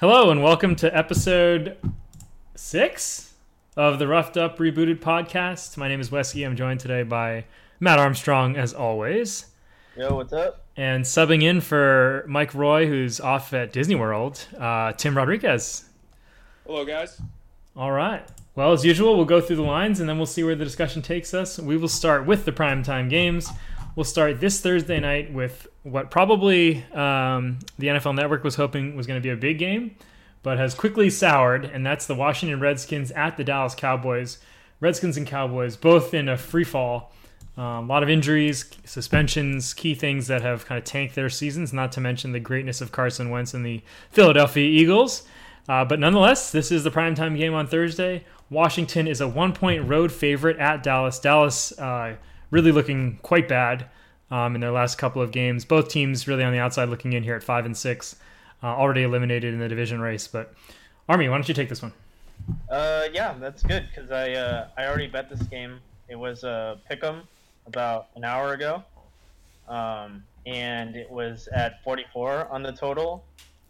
Hello and welcome to episode six of the Roughed Up Rebooted podcast. My name is Wesky. I'm joined today by Matt Armstrong, as always, Yo, what's up? and subbing in for Mike Roy, who's off at Disney World. Uh, Tim Rodriguez. Hello, guys. All right. Well, as usual, we'll go through the lines and then we'll see where the discussion takes us. We will start with the primetime games. We'll start this Thursday night with what probably um, the NFL Network was hoping was going to be a big game, but has quickly soured, and that's the Washington Redskins at the Dallas Cowboys. Redskins and Cowboys both in a free fall. Um, a lot of injuries, suspensions, key things that have kind of tanked their seasons, not to mention the greatness of Carson Wentz and the Philadelphia Eagles. Uh, but nonetheless, this is the primetime game on Thursday. Washington is a one point road favorite at Dallas. Dallas uh, really looking quite bad um, in their last couple of games. Both teams really on the outside looking in here at five and six, uh, already eliminated in the division race. But Army, why don't you take this one? Uh, yeah, that's good because I uh, I already bet this game. It was a pick'em about an hour ago, um, and it was at 44 on the total.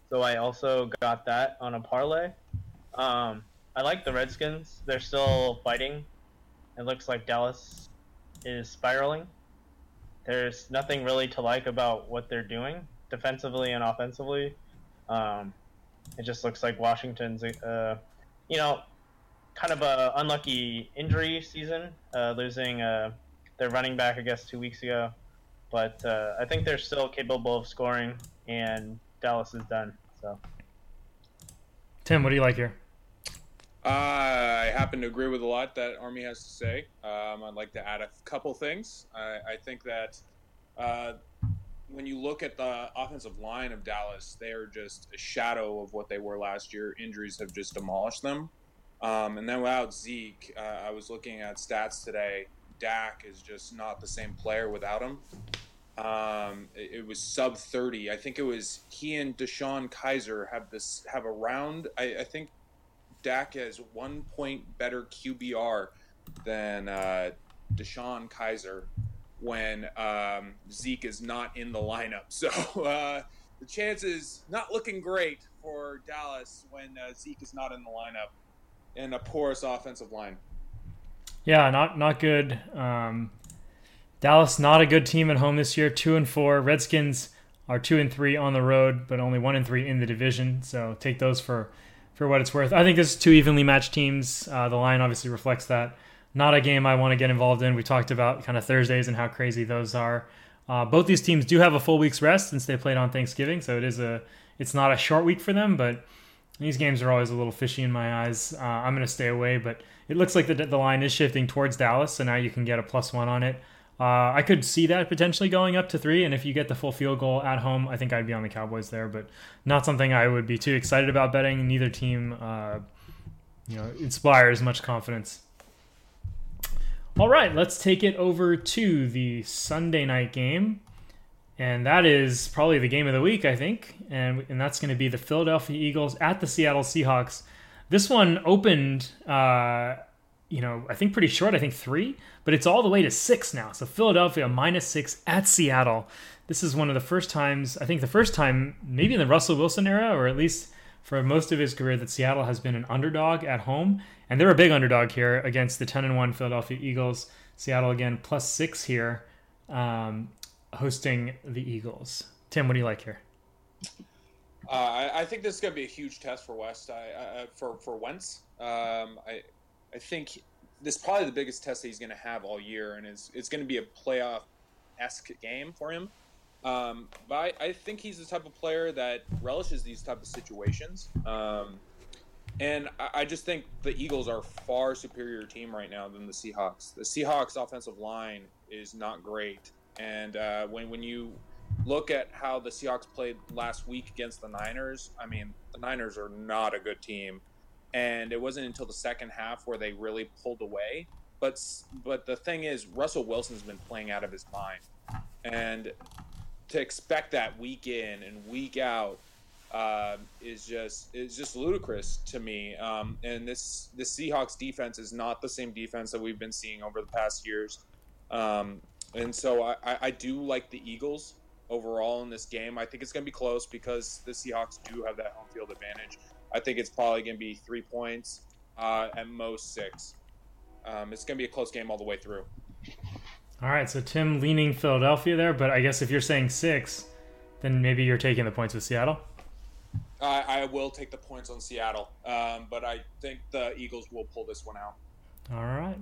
So I also got that on a parlay. Um, I like the Redskins. They're still fighting. It looks like Dallas is spiraling. There's nothing really to like about what they're doing defensively and offensively. Um, it just looks like Washington's, uh, you know, kind of a unlucky injury season, uh, losing uh, their running back, I guess, two weeks ago. But uh, I think they're still capable of scoring, and Dallas is done. So Tim, what do you like here? I happen to agree with a lot that Army has to say. Um, I'd like to add a couple things. I, I think that uh, when you look at the offensive line of Dallas, they are just a shadow of what they were last year. Injuries have just demolished them. Um, and then without Zeke, uh, I was looking at stats today. Dak is just not the same player without him. Um, it, it was sub 30. I think it was he and DeShone Kizer have this have a round. I, I think Dak has one point better QBR than uh, DeShone Kizer when um, Zeke is not in the lineup. So uh, the chances not looking great for Dallas when uh, Zeke is not in the lineup and a porous offensive line. Yeah, not not good. Um, Dallas not a good team at home this year. Two and four. Redskins are two and three on the road, but only one and three in the division. So take those for for what it's worth. I think this is two evenly matched teams. Uh, the line obviously reflects that. Not a game I want to get involved in. We talked about kind of Thursdays and how crazy those are. Uh, both these teams do have a full week's rest since they played on Thanksgiving, so it is a it's not a short week for them, but these games are always a little fishy in my eyes. Uh, I'm going to stay away, but it looks like the, the line is shifting towards Dallas, so now you can get a plus one on it. Uh, I could see that potentially going up to three, and if you get the full field goal at home, I think I'd be on the Cowboys there, but not something I would be too excited about betting. Neither team, uh, you know, inspires much confidence. All right, let's take it over to the Sunday night game, and that is probably the game of the week, I think, and and that's going to be the Philadelphia Eagles at the Seattle Seahawks. This one opened, uh, you know, I think pretty short. I think three, but it's all the way to six now. So Philadelphia minus six at Seattle. This is one of the first times, I think, the first time maybe in the Russell Wilson era, or at least for most of his career, that Seattle has been an underdog at home, and they're a big underdog here against the ten and one Philadelphia Eagles. Seattle again plus six here, um, hosting the Eagles. Tim, what do you like here? Uh, I, I think this is going to be a huge test for West. I, I, for for Wentz, um, I I think this is probably the biggest test that he's going to have all year, and it's it's going to be a playoff esque game for him. Um, but I, I, think he's the type of player that relishes these type of situations. Um, and I, I, just think the Eagles are far superior team right now than the Seahawks. The Seahawks offensive line is not great, and uh, when when you look at how the Seahawks played last week against the Niners, I mean, the Niners are not a good team. And it wasn't until the second half where they really pulled away. But but the thing is, Russell Wilson's been playing out of his mind, and to expect that week in and week out uh, is just is just ludicrous to me. Um, and this this Seahawks defense is not the same defense that we've been seeing over the past years. Um, and so I, I do like the Eagles overall in this game. I think it's going to be close because the Seahawks do have that home field advantage. I think it's probably going to be three points, uh, at most six. Um, it's going to be a close game all the way through. All right, so Tim leaning Philadelphia there, but I guess if you're saying six, then maybe you're taking the points with Seattle. I, I will take the points on Seattle, um, but I think the Eagles will pull this one out. All right,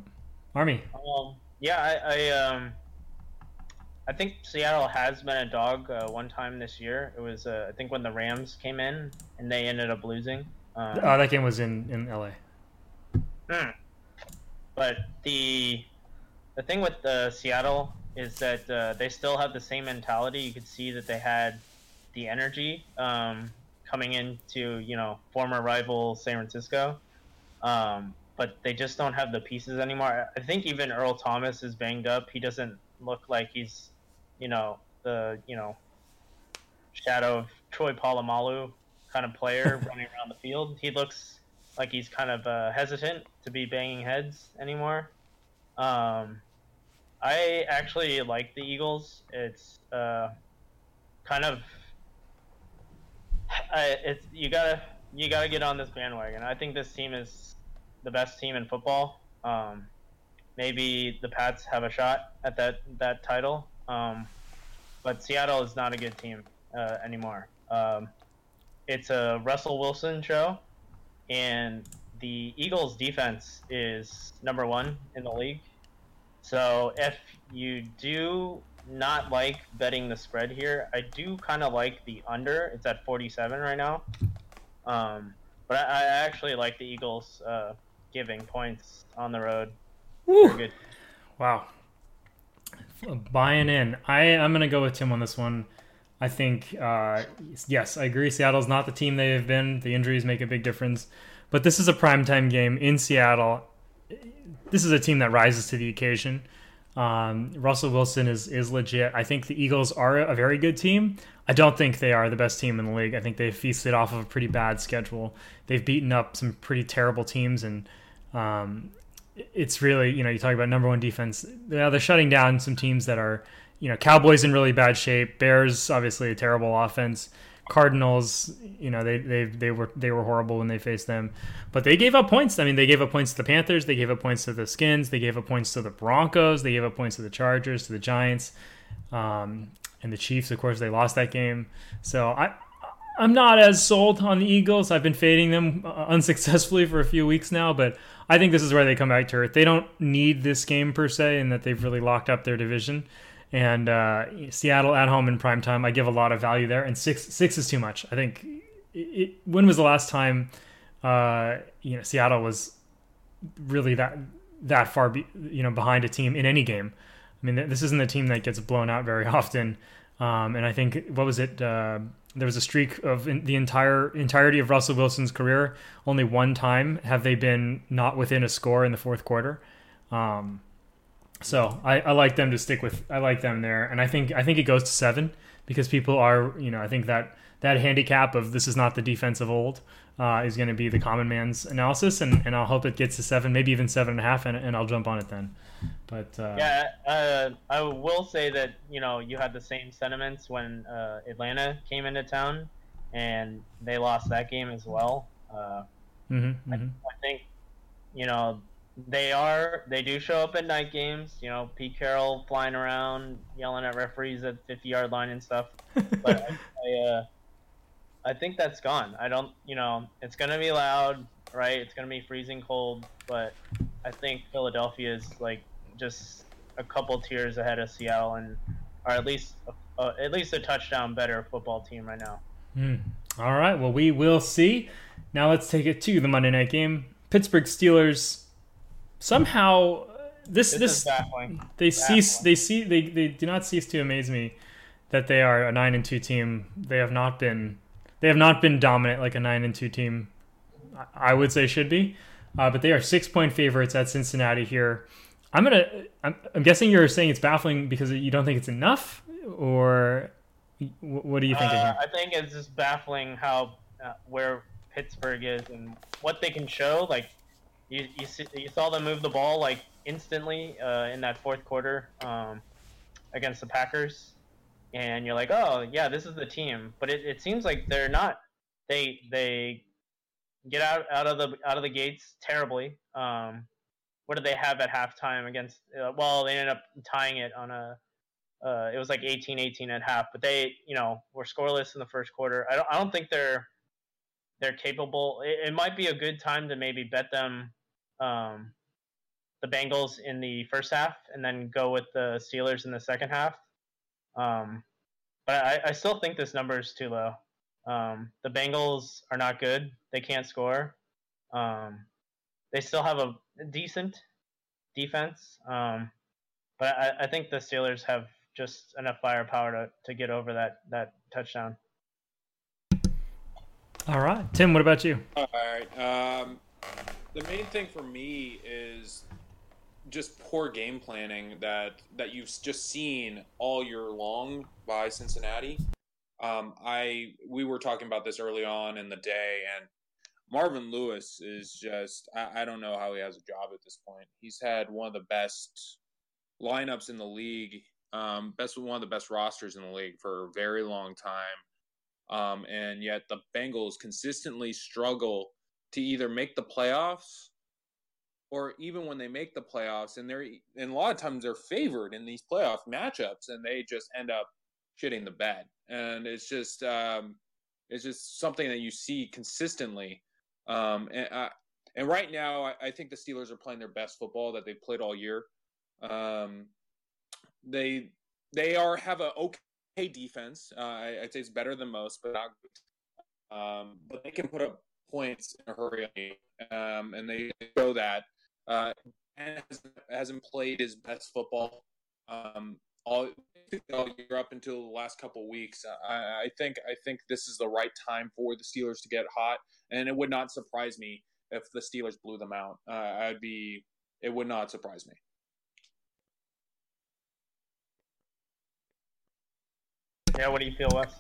Army. Um, yeah, I, I um, I think Seattle has been a dog uh, one time this year. It was uh, I think when the Rams came in and they ended up losing. Um, Oh, that game was in in LA. Hmm. But the the thing with uh, Seattle is that uh, they still have the same mentality. You could see that they had the energy um, coming into you know former rival San Francisco, um, but they just don't have the pieces anymore. I think even Earl Thomas is banged up. He doesn't look like he's you know the you know shadow of Troy Polamalu kind of player running around the field. He looks like he's kind of uh, hesitant to be banging heads anymore. Um, I actually like the Eagles. It's uh, kind of I, it's you gotta you gotta get on this bandwagon. I think this team is the best team in football. Um, maybe the Pats have a shot at that that title, um, but Seattle is not a good team uh, anymore. Um, it's a Russell Wilson show, and the Eagles' defense is number one in the league. So if you do not like betting the spread here, I do kind of like the under. It's at 47 right now. Um, but I, I actually like the Eagles uh, giving points on the road. Wow. Buying in. I I'm gonna go with Tim on this one. I think uh, yes, I agree. Seattle's not the team they have been. The injuries make a big difference, but this is a primetime game in Seattle. This is a team that rises to the occasion. Um, Russell Wilson is is legit. I think the Eagles are a very good team. I don't think they are the best team in the league. I think they've feasted off of a pretty bad schedule. They've beaten up some pretty terrible teams, and um, it's really you know you talk about number one defense. Yeah, they're shutting down some teams that are you know Cowboys in really bad shape. Bears obviously a terrible offense. Cardinals, you know they they they were they were horrible when they faced them, but they gave up points. I mean, they gave up points to the Panthers, they gave up points to the Skins, they gave up points to the Broncos, they gave up points to the Chargers, to the Giants, um, and the Chiefs. Of course, they lost that game. So I I'm not as sold on the Eagles. I've been fading them uh, unsuccessfully for a few weeks now, but I think this is where they come back to earth. They don't need this game per se, in that they've really locked up their division. And uh, Seattle at home in prime time, I give a lot of value there. And six six is too much. I think. It, when was the last time, uh, you know, Seattle was really that that far, be, you know, behind a team in any game? I mean, this isn't a team that gets blown out very often. Um, and I think what was it? Uh, there was a streak of the entire entirety of Russell Wilson's career. Only one time have they been not within a score in the fourth quarter. Um, so I, I like them to stick with. I like them there, and I think I think it goes to seven because people are you know I think that that handicap of this is not the defense of old uh, is going to be the common man's analysis, and, and I'll hope it gets to seven, maybe even seven and a half, and, and I'll jump on it then. But uh, Yeah, uh, I will say that you know you had the same sentiments when uh, Atlanta came into town, and they lost that game as well. Uh, mhm, I, mhm. I think you know they are they do show up at night games. You know, Pete Carroll flying around yelling at referees at 50 yard line and stuff. But I, I, uh, I think that's gone. I don't, you know, it's gonna be loud, right? It's gonna be freezing cold, but I think Philadelphia is like just a couple tiers ahead of Seattle and are at least uh, at least a touchdown better football team right now. Hmm. All right. Well, we will see. Now let's take it to the Monday night game. Pittsburgh Steelers. Somehow, this This, this, is baffling. they cease they see they, they do not cease to amaze me that they are a nine and two team. They have not been they have not been dominant like a nine and two team. I- would say should be, uh, but they are six point favorites at Cincinnati here. I'm gonna. I'm, I'm guessing you're saying it's baffling because you don't think it's enough, or what do you think? Uh. I think it's just baffling how uh, where Pittsburgh is and what they can show. Like you, you, see, you saw them move the ball like instantly uh, in that fourth quarter um, against the Packers, and you're like, oh yeah, this is the team. But it, it seems like they're not. They they get out out of the out of the gates terribly. Um, what did they have at halftime against? Uh, well, they ended up tying it on a. Uh, it was like 18-18 at half, but they, you know, were scoreless in the first quarter. I don't, I don't think they're they're capable. It, it might be a good time to maybe bet them um, the Bengals in the first half and then go with the Steelers in the second half. Um, but I, I still think this number is too low. Um, the Bengals are not good. They can't score. Um, they still have a decent defense. Um, but I, I think the Steelers have just enough firepower to, to get over that, that touchdown. All right. Tim, what about you? All right. Um, the main thing for me is just poor game planning that that you've just seen all year long by Cincinnati. Um, I we were talking about this early on in the day, and Marvin Lewis is just I, I don't know how he has a job at this point. He's had one of the best lineups in the league, um, best one of the best rosters in the league for a very long time. Um, and yet the Bengals consistently struggle to either make the playoffs or even when they make the playoffs and they're and a lot of times they're favored in these playoff matchups and they just end up shitting the bed. And it's just um, it's just something that you see consistently. Um, and uh, and right now I, I, think the Steelers are playing their best football that they've played all year. Um, they they are have a okay defense. Uh, I, would say it's better than most but not. Um, but they can put up points in a hurry. Um, and they show that uh, and hasn't played his best football um, all, all year up until the last couple weeks. I, I, think I think this is the right time for the Steelers to get hot, and it would not surprise me if the Steelers blew them out. Uh, I'd be it would not surprise me. Yeah, what do you feel, Wes?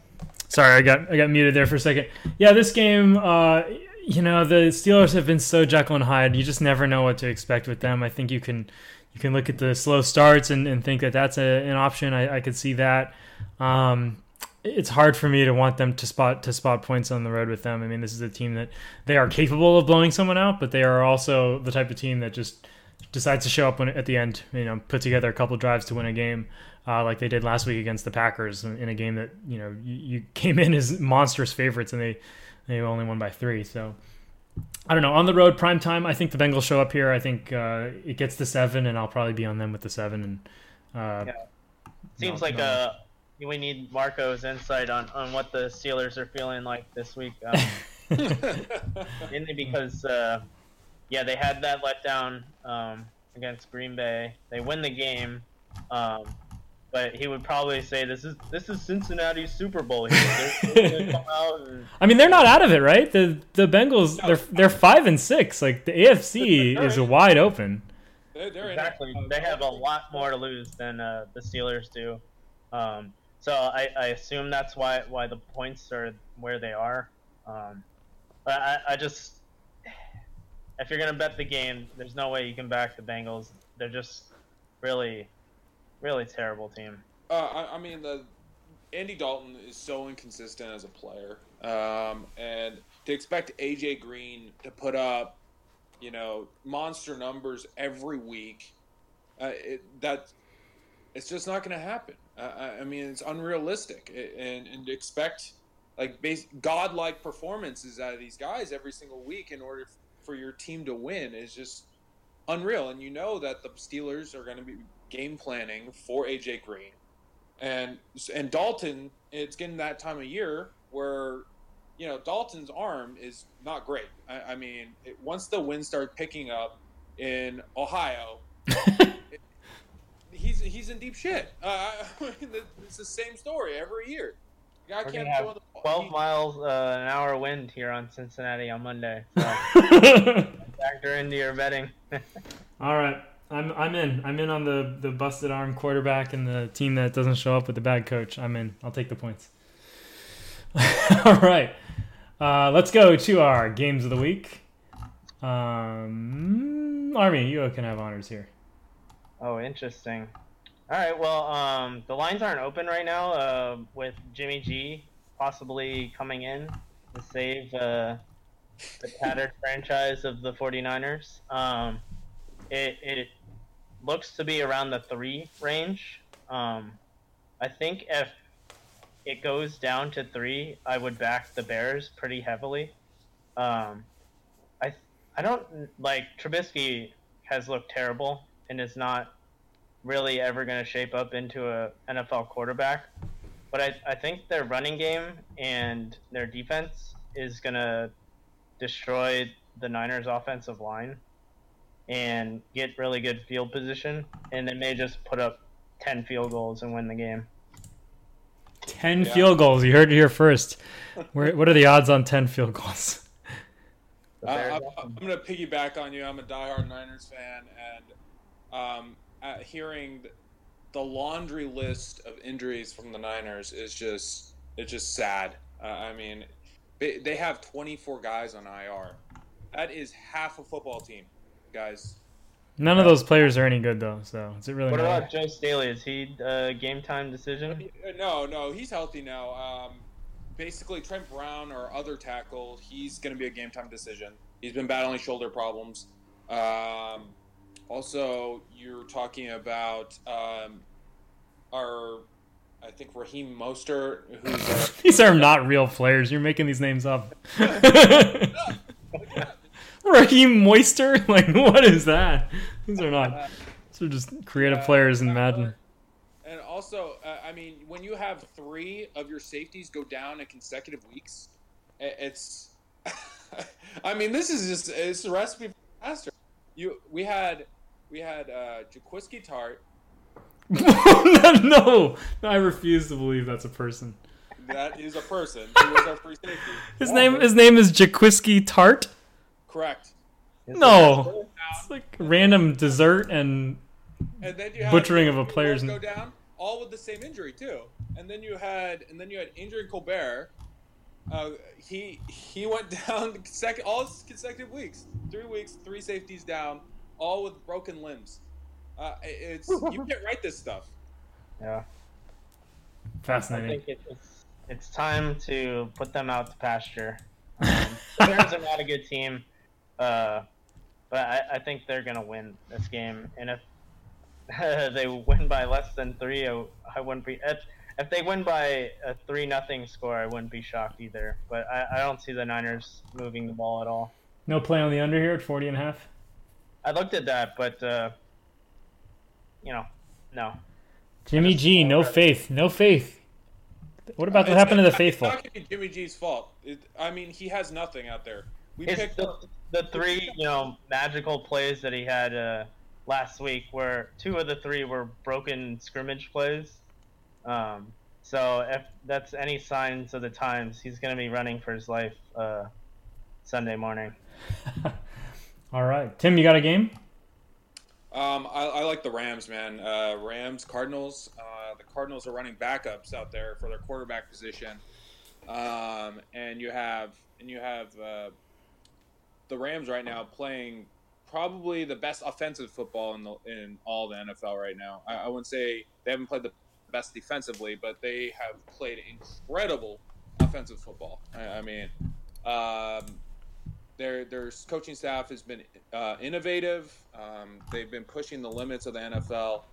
Sorry, I got I got muted there for a second. Yeah, this game. Uh, you know the Steelers have been so Jekyll and Hyde. You just never know what to expect with them. I think you can you can look at the slow starts and, and think that that's a, an option. I, I could see that. Um, it's hard for me to want them to spot to spot points on the road with them. I mean, this is a team that they are capable of blowing someone out, but they are also the type of team that just decides to show up when, at the end. You know, put together a couple drives to win a game, uh, like they did last week against the Packers in, a game that you know you, you came in as monstrous favorites and they they only won by three. So I don't know. On the road, prime time. I think the Bengals show up here. I think uh, it gets to seven, and I'll probably be on them with the seven. And uh, yeah. seems no, like no. Uh, we need Marco's insight on, on what the Steelers are feeling like this week. Um, mainly because uh, yeah, they had that letdown um, against Green Bay. They win the game. Um, but he would probably say this is this is Cincinnati's Super Bowl. and... I mean, they're not out of it, right? The the Bengals they're they're five and six. Like the AFC is wide open. They're, they're exactly. They have a lot more to lose than uh, the Steelers do. Um, so I, I assume that's why why the points are where they are. Um, but I, I just if you're gonna bet the game, there's no way you can back the Bengals. They're just really really terrible team. Uh, I, I, mean, the Andy Dalton is so inconsistent as a player, um, and to expect AJ Green to put up, you know, monster numbers every week, uh, it, that it's just not going to happen. Uh, I mean, it's unrealistic, and and to expect like base, godlike performances out of these guys every single week in order for your team to win is just unreal. And you know that the Steelers are going to be game planning for AJ Green, and and Dalton. It's getting that time of year where you know Dalton's arm is not great. I, I mean, it, once the wind starts picking up in Ohio, it, he's he's in deep shit. Uh, it's the same story every year. Guy can't have the, 12 he, miles uh, an hour wind here on Cincinnati on Monday. So factor into your betting. All right. I'm I'm in. I'm in on the the busted arm quarterback and the team that doesn't show up with the bad coach. I'm in. I'll take the points. All right. Uh, let's go to our games of the week. Um, Army, you can have honors here. Oh, interesting. All right. Well, um, the lines aren't open right now. Uh, with Jimmy G possibly coming in to save uh, the tattered franchise of the 49ers. Um, it it looks to be around the three range. Um, I think if it goes down to three, I would back the Bears pretty heavily. Um, I I don't like Trubisky has looked terrible and is not really ever going to shape up into a NFL quarterback. But I, I think their running game and their defense is going to destroy the Niners' offensive line and get really good field position, and they may just put up 10 field goals and win the game. 10 yeah. field goals. You heard it here first. Where, what are the odds on 10 field goals? Uh, I'm, I'm going to piggyback on you. I'm a diehard Niners fan, and um, hearing the laundry list of injuries from the Niners is just it's just sad. Uh, I mean, they, they have 24 guys on IR. That is half a football team, guys. None of those players are any good though. So is it really? What about Joe Staley? Is he a uh, game time decision? Uh, no, no, he's healthy now. Um, basically, Trent Brown or other tackle, he's going to be a game time decision. He's been battling shoulder problems. Um, also, you're talking about um, our, I think Raheem Mostert, who's these are not real players. You're making these names up. Raheem Moister? Like, what is that? These are not. These are just creative yeah, players in Madden. And also, uh, I mean, when you have three of your safeties go down in consecutive weeks, it's. I mean, this is just it's a recipe for disaster. You, we had, we had uh, Jaquiski Tartt. no, no, I refuse to believe that's a person. That is a person. Who was our free safety? His name, his name is Jaquiski Tartt. Correct. no, it's like random dessert and, and then you butchering of a player's go down, all with the same injury too. And then you had, and then you had Adrian Colbert. Uh, he he went down second all consecutive weeks, three weeks, three safeties down, all with broken limbs. Uh, it's you can't write this stuff. Yeah. Fascinating. I think it's it's time to put them out to pasture. Um, Bears are not a good team. Uh, but I, I think they're gonna win this game, and if they win by less than three, I, I wouldn't be. If, if they win by a three nothing score, I wouldn't be shocked either. But I, I don't see the Niners moving the ball at all. No play on the under here at 40 and a half. I looked at that, but uh, you know, no. Jimmy G, no faith, no faith. What about uh, what happened to the faithful? It's not Jimmy G's fault. It, I mean, he has nothing out there. We picked the, the three, you know, magical plays that he had uh, last week, where two of the three were broken scrimmage plays. Um, so if that's any signs of the times, he's going to be running for his life uh, Sunday morning. All right, Tim, you got a game? Um, I, I, like the Rams, man. Uh, Rams, Cardinals. Uh, the Cardinals are running backups out there for their quarterback position, um, and you have and you have uh, the Rams right now playing probably the best offensive football in the in all the NFL right now. I, I wouldn't say they haven't played the best defensively, but they have played incredible offensive football. I, I mean, um, their their coaching staff has been uh, innovative. Um, they've been pushing the limits of the NFL,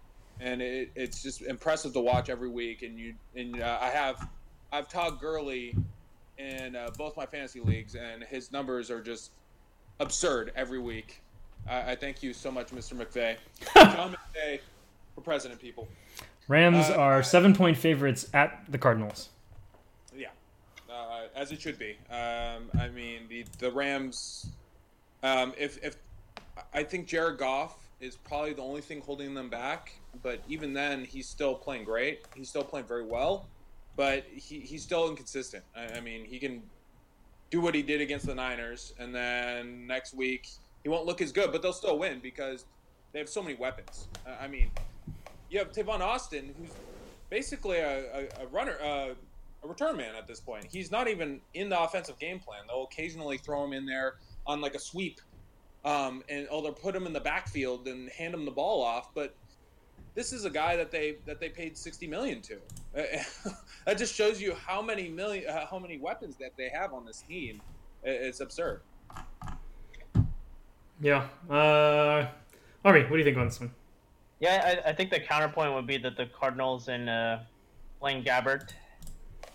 and it, it's just impressive to watch every week. And you and uh, I have I've Todd Gurley in uh, both my fantasy leagues, and his numbers are just absurd every week. I, I thank you so much, Mr. McVay. John McVay for president, people. Rams uh, are seven point favorites at the Cardinals. Yeah, uh, as it should be. Um, I mean, the the Rams. Um, if if I think Jared Goff is probably the only thing holding them back, but even then, he's still playing great. He's still playing very well, but he, he's still inconsistent. I, I mean, he can do what he did against the Niners, and then next week he won't look as good, but they'll still win because they have so many weapons. I mean, you have Tavon Austin, who's basically a, a, a runner, uh, a return man at this point. He's not even in the offensive game plan. They'll occasionally throw him in there on like a sweep, um, and oh, they'll put him in the backfield and hand him the ball off. But this is a guy that they that they paid 60 million to. that just shows you how many million uh, how many weapons that they have on this team. It's absurd. Yeah. Uh, Army, what do you think on this one? Yeah, I, I think the counterpoint would be that the Cardinals and uh, Blaine Gabbert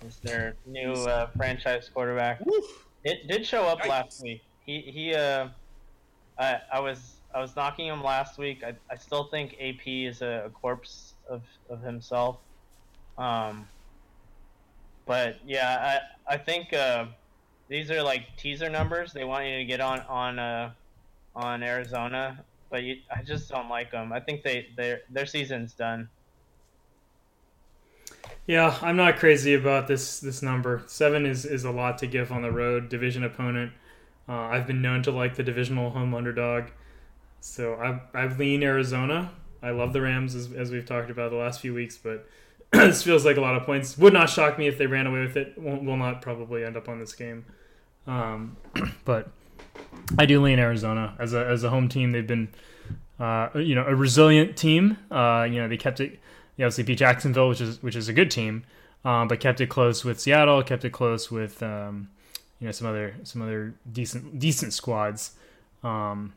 is their new uh, franchise quarterback. It did show up last week. He he. Uh, I I was I was knocking him last week. I, I still think AP is a, a corpse of, of himself. Um. But yeah, I I think uh, these are like teaser numbers. They want you to get on on uh, on Arizona, but you, I just don't like them. I think they their their season's done. Yeah, I'm not crazy about this this number. Seven is, is a lot to give on the road. Division opponent. Uh, I've been known to like the divisional home underdog, so I've I've leaned Arizona. I love the Rams as, as we've talked about the last few weeks, but this feels like a lot of points. Would not shock me if they ran away with it. Will, will not probably end up on this game, um, but I do lean Arizona as a as a home team. They've been uh, you know a resilient team. Uh, you know they kept it they obviously beat Jacksonville, which is which is a good team, um, but kept it close with Seattle, kept it close with um, you know some other some other decent decent squads. Um,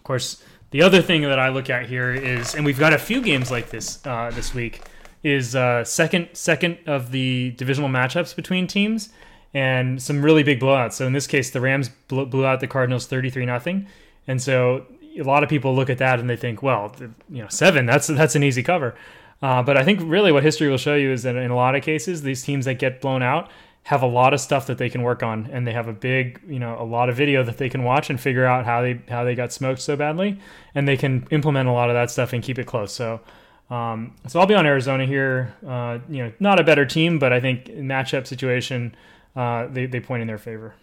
of course, the other thing that I look at here is, and we've got a few games like this uh, this week, is uh, second second of the divisional matchups between teams, and some really big blowouts. So in this case, the Rams blew, blew out the Cardinals thirty three nothing, and so a lot of people look at that and they think, well, you know, seven that's that's an easy cover. Uh, but I think really what history will show you is that in a lot of cases, these teams that get blown out have a lot of stuff that they can work on, and they have a big, you know, a lot of video that they can watch and figure out how they how they got smoked so badly, and they can implement a lot of that stuff and keep it close. So. Um, so I'll be on Arizona here. Uh, you know, not a better team, but I think matchup situation, uh, they, they point in their favor.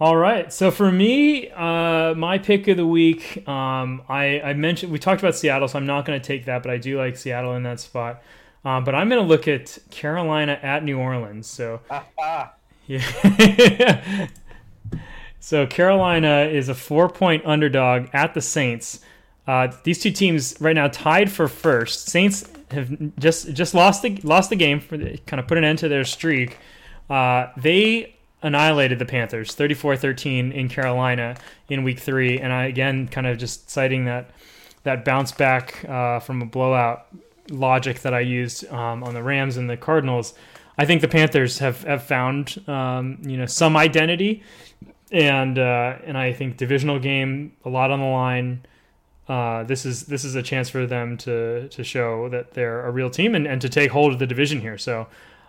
All right. So for me, uh, my pick of the week, um, I, I, mentioned we talked about Seattle, so I'm not going to take that, but I do like Seattle in that spot. Um, but I'm going to look at Carolina at New Orleans. So, yeah. so Carolina is a four point underdog at the Saints. Uh, these two teams right now tied for first. Saints have just just lost the lost the game for the, kind of put an end to their streak. Uh, they annihilated the Panthers 34-13 in Carolina in week 3 and I again kind of just citing that that bounce back uh, from a blowout logic that I used um, on the Rams and the Cardinals I think the Panthers have, have found um, you know some identity and uh, and I think divisional game a lot on the line uh, this is this is a chance for them to to show that they're a real team and, and to take hold of the division here so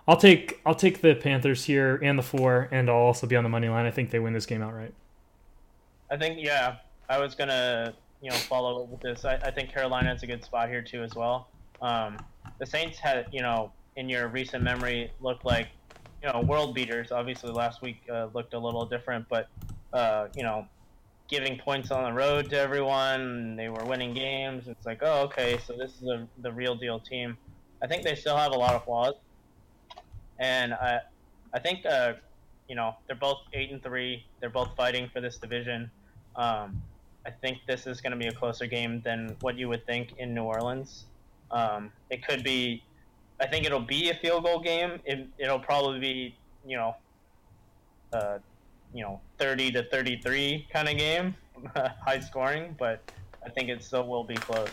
I'll take I'll take the Panthers here and the four, and I'll also be on the money line. I think they win this game outright. I think yeah, I was gonna you know follow up with this. I, I think Carolina's a good spot here too as well. Um, the Saints had you know in your recent memory looked like you know world beaters. Obviously last week uh, looked a little different, but uh, you know giving points on the road to everyone. They were winning games. It's like oh okay, so this is a, the real deal team. I think they still have a lot of flaws and I, I think uh, you know they're both eight and three. They're both fighting for this division. Um, I think this is going to be a closer game than what you would think in New Orleans. Um, it could be. I think it'll be a field goal game. It, it'll probably be you know, uh, you know, thirty to thirty-three kind of game, high scoring, but I think it still will be close.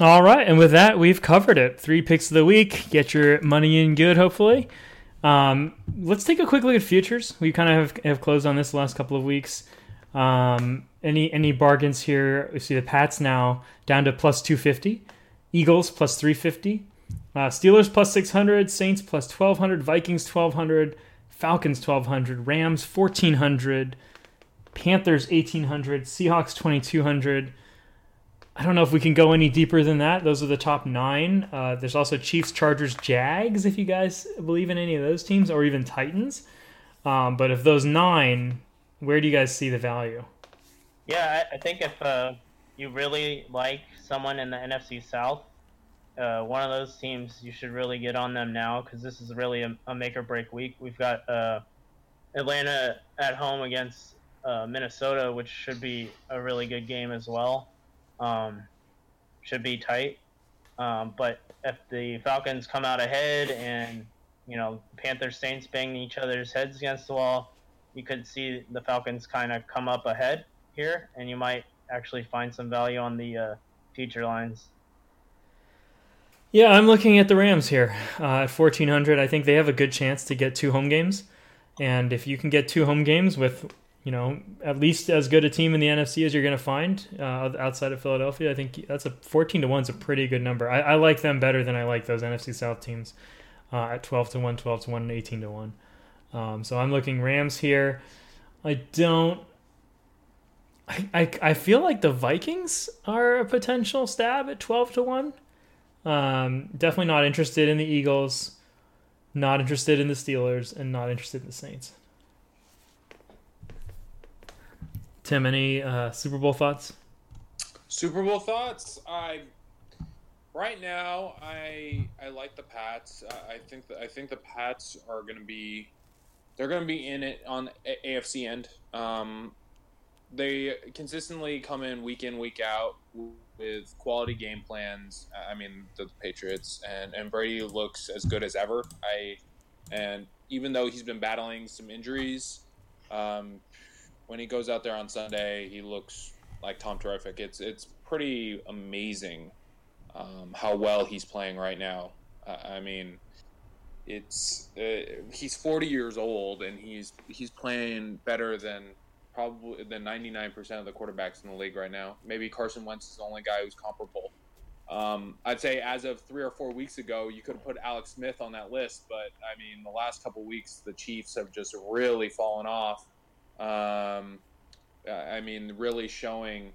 All right, and with that, we've covered it. Three picks of the week. Get your money in good, hopefully. Um, let's take a quick look at futures. We kind of have, have closed on this last couple of weeks. Um, any any bargains here? We see the Pats now down to plus two fifty, Eagles plus three fifty, uh, Steelers plus six hundred, Saints plus twelve hundred, Vikings twelve hundred, Falcons twelve hundred, Rams fourteen hundred, Panthers eighteen hundred, Seahawks twenty two hundred. I don't know if we can go any deeper than that. Those are the top nine. Uh, there's also Chiefs, Chargers, Jags, if you guys believe in any of those teams, or even Titans. Um, but of those nine, where do you guys see the value? Yeah, I, I think if uh, you really like someone in the NFC South, uh, one of those teams, you should really get on them now because this is really a, a, make or break week. We've got uh, Atlanta at home against uh, Minnesota, which should be a really good game as well. Um, should be tight. Um, but if the Falcons come out ahead and you know Panthers Saints banging each other's heads against the wall, you could see the Falcons kind of come up ahead here, and you might actually find some value on the uh, future lines. Yeah, I'm looking at the Rams here uh, at 1400. I think they have a good chance to get two home games, and if you can get two home games with you know at least as good a team in the NFC as you're going to find uh, outside of Philadelphia, I think that's a 14 to one is a pretty good number. I, I, like them better than I like those NFC South teams uh, at 12 to one, 12 to one, and 18 to one. Um, so I'm looking Rams here. I don't. I, I, I feel like the Vikings are a potential stab at 12 to 1. Um, definitely not interested in the Eagles, not interested in the Steelers, and not interested in the Saints. Tim, any uh, Super Bowl thoughts? Super Bowl thoughts? I right now I I like the Pats. I think that I think the Pats are going to be they're going to be in it on AFC end. Um, they consistently come in week in week out with quality game plans. I mean, the Patriots and and Brady looks as good as ever. I and even though he's been battling some injuries, um, when he goes out there on Sunday, he looks like Tom Terrific. It's it's pretty amazing um, how well he's playing right now. I mean, it's uh, he's 40 years old and he's he's playing better than probably the 99% of the quarterbacks in the league right now. Maybe Carson Wentz is the only guy who's comparable. Um, I'd say as of three or four weeks ago, you could have put Alex Smith on that list, but I mean, the last couple weeks, the Chiefs have just really fallen off. Um, I mean, really showing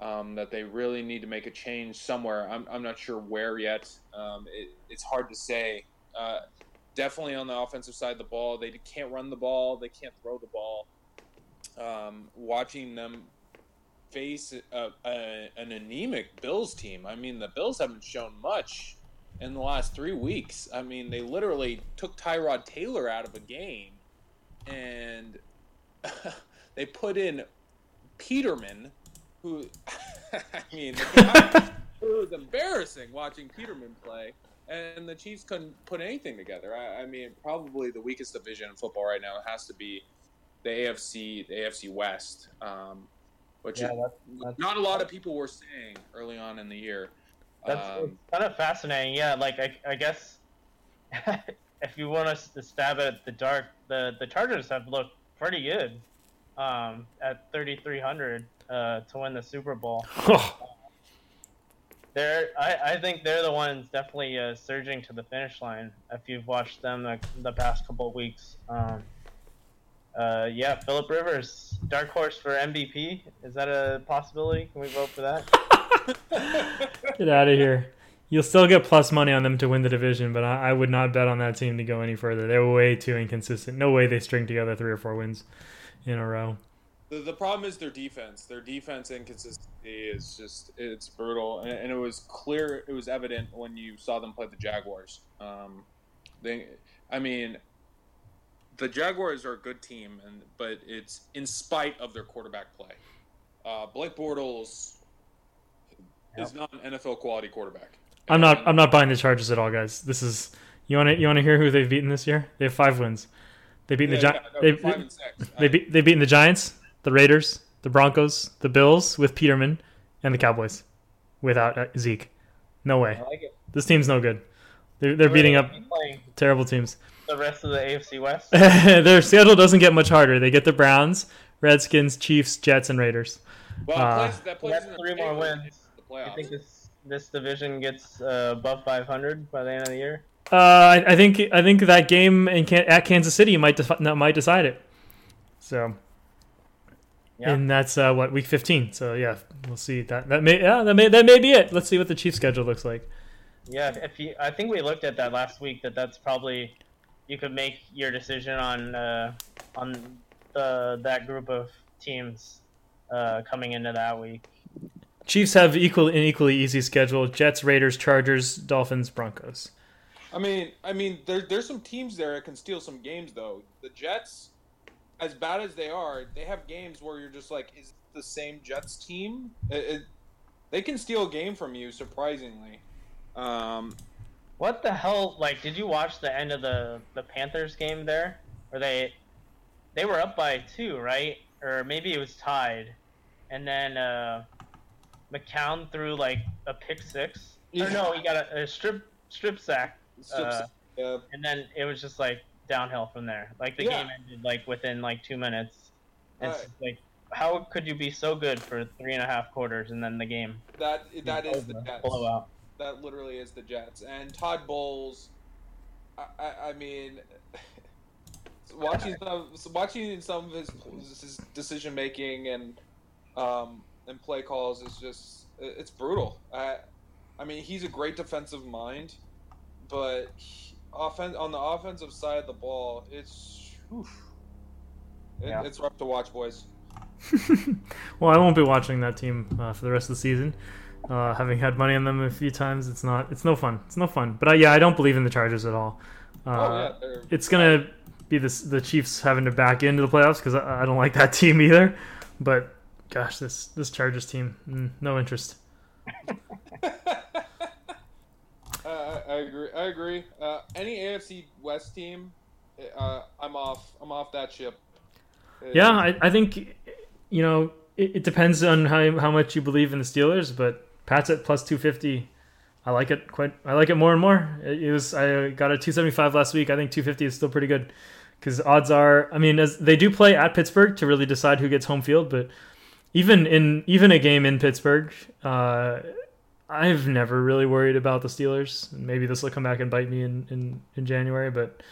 um, that they really need to make a change somewhere. I'm, I'm not sure where yet. Um, it, it's hard to say. Uh, definitely on the offensive side of the ball, they can't run the ball, they can't throw the ball um, watching them face a, a, an anemic Bills team. I mean, the Bills haven't shown much in the last three weeks. I mean, they literally took Tyrod Taylor out of a game and they put in Peterman, who, I mean, it was embarrassing watching Peterman play. And the Chiefs couldn't put anything together. I, I mean, probably the weakest division in football right now has to be the AFC, the AFC West, um, which yeah, that's, that's, not a lot of people were saying early on in the year. That's um, kind of fascinating. Yeah, like I, I guess if you want us to stab at the dark, the the Chargers have looked pretty good um, at 3,300 uh, to win the Super Bowl. they're, I, I think they're the ones definitely uh, surging to the finish line. If you've watched them the, the past couple of weeks. Um, uh, yeah, Philip Rivers, dark horse for MVP. Is that a possibility? Can we vote for that? get out of here. You'll still get plus money on them to win the division, but I, I, would not bet on that team to go any further. They're way too inconsistent. No way they string together three or four wins in a row. The, the problem is their defense. Their defense inconsistency is just it's brutal, and, and it was clear. It was evident when you saw them play the Jaguars. Um, they, I mean, the Jaguars are a good team, and but it's in spite of their quarterback play. Uh, Blake Bortles yep. is not an NFL quality quarterback. I'm not. I'm not buying the Chargers at all, guys. This is you want to you want to hear who they've beaten this year? They have five wins. They beat yeah, the Giants. Yeah, no, they, they beat they beaten the Giants, the Raiders, the Broncos, the Bills with Peterman, and the Cowboys without uh, Zeke. No way. Like this team's no good. They're, they're beating up terrible teams the rest of the AFC West? Their schedule doesn't get much harder. They get the Browns, Redskins, Chiefs, Jets, and Raiders. Well, uh, that plays, three more wins. I think this this division gets uh, above 500 by the end of the year? Uh, I, I, think I think that game in at Kansas City might defi- might decide it. So, yeah. and that's uh, what week 15. So yeah, we'll see that that may yeah that may that may be it. Let's see what the Chiefs schedule looks like. Yeah, if you, I think we looked at that last week. That that's probably you could make your decision on uh, on the that group of teams uh, coming into that week. Chiefs have equal an equally easy schedule: Jets, Raiders, Chargers, Dolphins, Broncos. I mean, I mean, there, there's some teams there that can steal some games though. The Jets, as bad as they are, they have games where you're just like, is it the same Jets team? It, it, they can steal a game from you, surprisingly. Um, What the hell? Like, did you watch the end of the the Panthers game there? Where they they were up by two, right? Or maybe it was tied, and then uh, McCown threw like a pick six. Or no, he got a, a strip strip sack, just- Uh, yeah, and then it was just like downhill from there. Like the Yeah. game ended like within like two minutes. It's Right. like, how could you be so good for three and a half quarters and then the game that that is the blowout? That literally is the Jets. And Todd Bowles, I, I, I mean, watching some watching some of his, his decision making and um, and play calls is just it's brutal. I, I mean, he's a great defensive mind, but he, offen- on the offensive side of the ball, it's whew, it, Yeah. it's rough to watch, boys. well, I won't be watching that team uh, for the rest of the season. Uh, having had money on them a few times, it's not. It's no fun. It's no fun. But uh, yeah, I don't believe in the Chargers at all. Uh, oh yeah, it's gonna be this, the Chiefs having to back into the playoffs because I, I don't like that team either. But gosh, this this Chargers team, mm, no interest. Uh, I, I agree. I agree. Uh, any AFC West team, uh, I'm off. I'm off that ship. Yeah, I, I think you know it, it depends on how how much you believe in the Steelers, but Pat's at plus two fifty. I like it quite. I like it more and more. It, it was I got a two seventy five last week. I think two fifty is still pretty good because odds are. I mean, as they do play at Pittsburgh to really decide who gets home field, but even in even a game in Pittsburgh, uh, I've never really worried about the Steelers. Maybe this will come back and bite me in in, in January, but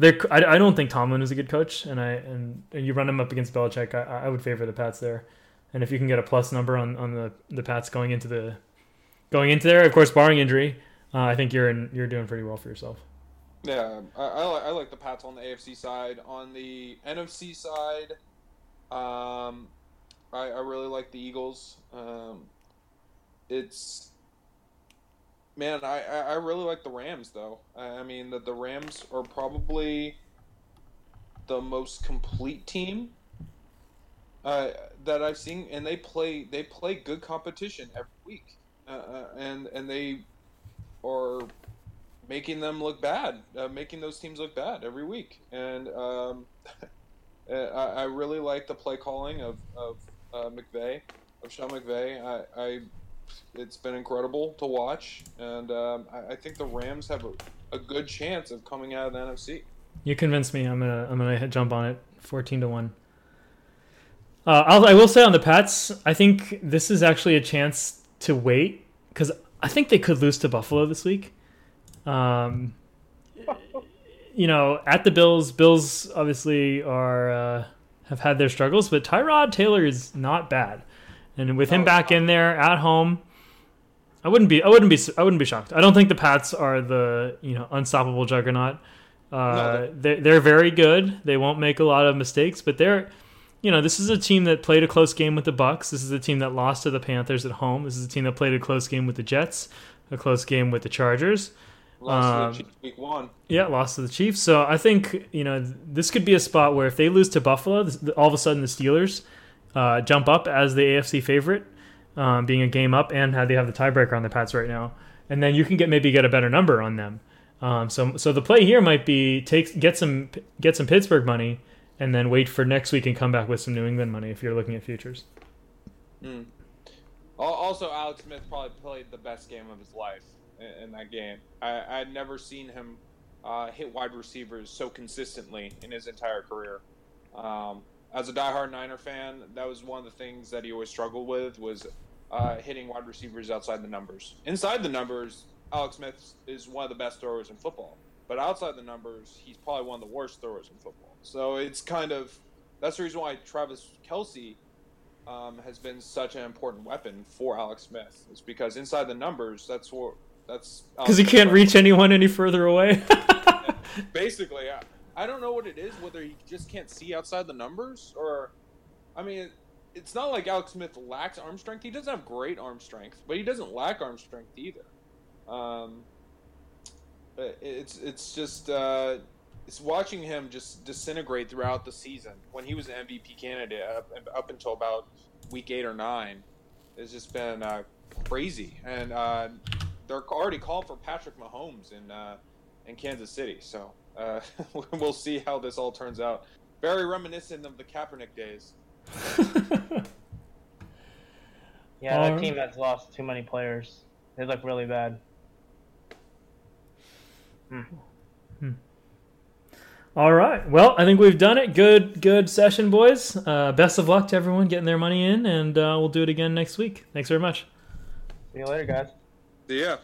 I, I don't think Tomlin is a good coach, and I and, and you run him up against Belichick. I, I would favor the Pats there, and if you can get a plus number on, on the, the Pats going into the going into there, of course, barring injury, uh, I think you're in, you're doing pretty well for yourself. Yeah, I, I, like, I like the Pats on the AFC side. On the NFC side, um, I, I really like the Eagles. Um, it's man, I, I really like the Rams though. I, I mean that the Rams are probably the most complete team uh, that I've seen, and they play they play good competition every week, uh, uh, and and they are making them look bad, uh, making those teams look bad every week. And um, I, I really like the play calling of of uh, of Sean McVay. I, I it's been incredible to watch, and um, I, I think the Rams have a, a good chance of coming out of the NFC. You convinced me. I'm gonna I'm gonna jump on it. Fourteen to one. Uh, I'll, I will say on the Pats, I think this is actually a chance to wait because I think they could lose to Buffalo this week. Um, you know, at the Bills, Bills obviously are uh, have had their struggles, but Tyrod Taylor is not bad, and with him Oh, back in there at home, I wouldn't be I wouldn't be I wouldn't be shocked. I don't think the Pats are the you know unstoppable juggernaut. Uh, they're, they're very good. They won't make a lot of mistakes, but they're, you know, this is a team that played a close game with the Bucs. This is a team that lost to the Panthers at home. This is a team that played a close game with the Jets, a close game with the Chargers. Lost Um, to the Chiefs week one. Yeah, lost to the Chiefs. So I think you know this could be a spot where if they lose to Buffalo, this, all of a sudden the Steelers uh, jump up as the AFC favorite, um, being a game up, and how they have the tiebreaker on the Pats right now, and then you can get maybe get a better number on them. Um, so so the play here might be take get some get some Pittsburgh money, and then wait for next week and come back with some New England money if you're looking at futures. Mm. Also, Alex Smith probably played the best game of his life in, that game. I, I'd never seen him uh, hit wide receivers so consistently in his entire career. Um, as a diehard Niner fan, that was one of the things that he always struggled with was uh, hitting wide receivers outside the numbers. Inside the numbers, Alex Smith is one of the best throwers in football, but outside the numbers, he's probably one of the worst throwers in football. So it's kind of that's the reason why Travis Kelce um, has been such an important weapon for Alex Smith. Is because inside the numbers, that's what that's Because he can't reach anyone any further away. Basically, I, I don't know what it is. Whether he just can't see outside the numbers, or I mean, it's not like Alex Smith lacks arm strength. He doesn't have great arm strength, but he doesn't lack arm strength either. Um, but it's it's just uh, it's watching him just disintegrate throughout the season. When he was an MVP candidate up, up until about week eight or nine, it's just been uh, crazy. And uh, they're already calling for Patrick Mahomes in uh, in Kansas City. So uh, we'll see how this all turns out. Very reminiscent of the Kaepernick days. Yeah, that Alright. team has lost too many players. They look really bad. All right. Well, I think we've done it. Good, good session, boys. Uh, best of luck to everyone getting their money in, and uh, we'll do it again next week. Thanks very much. See you later, guys. See yeah.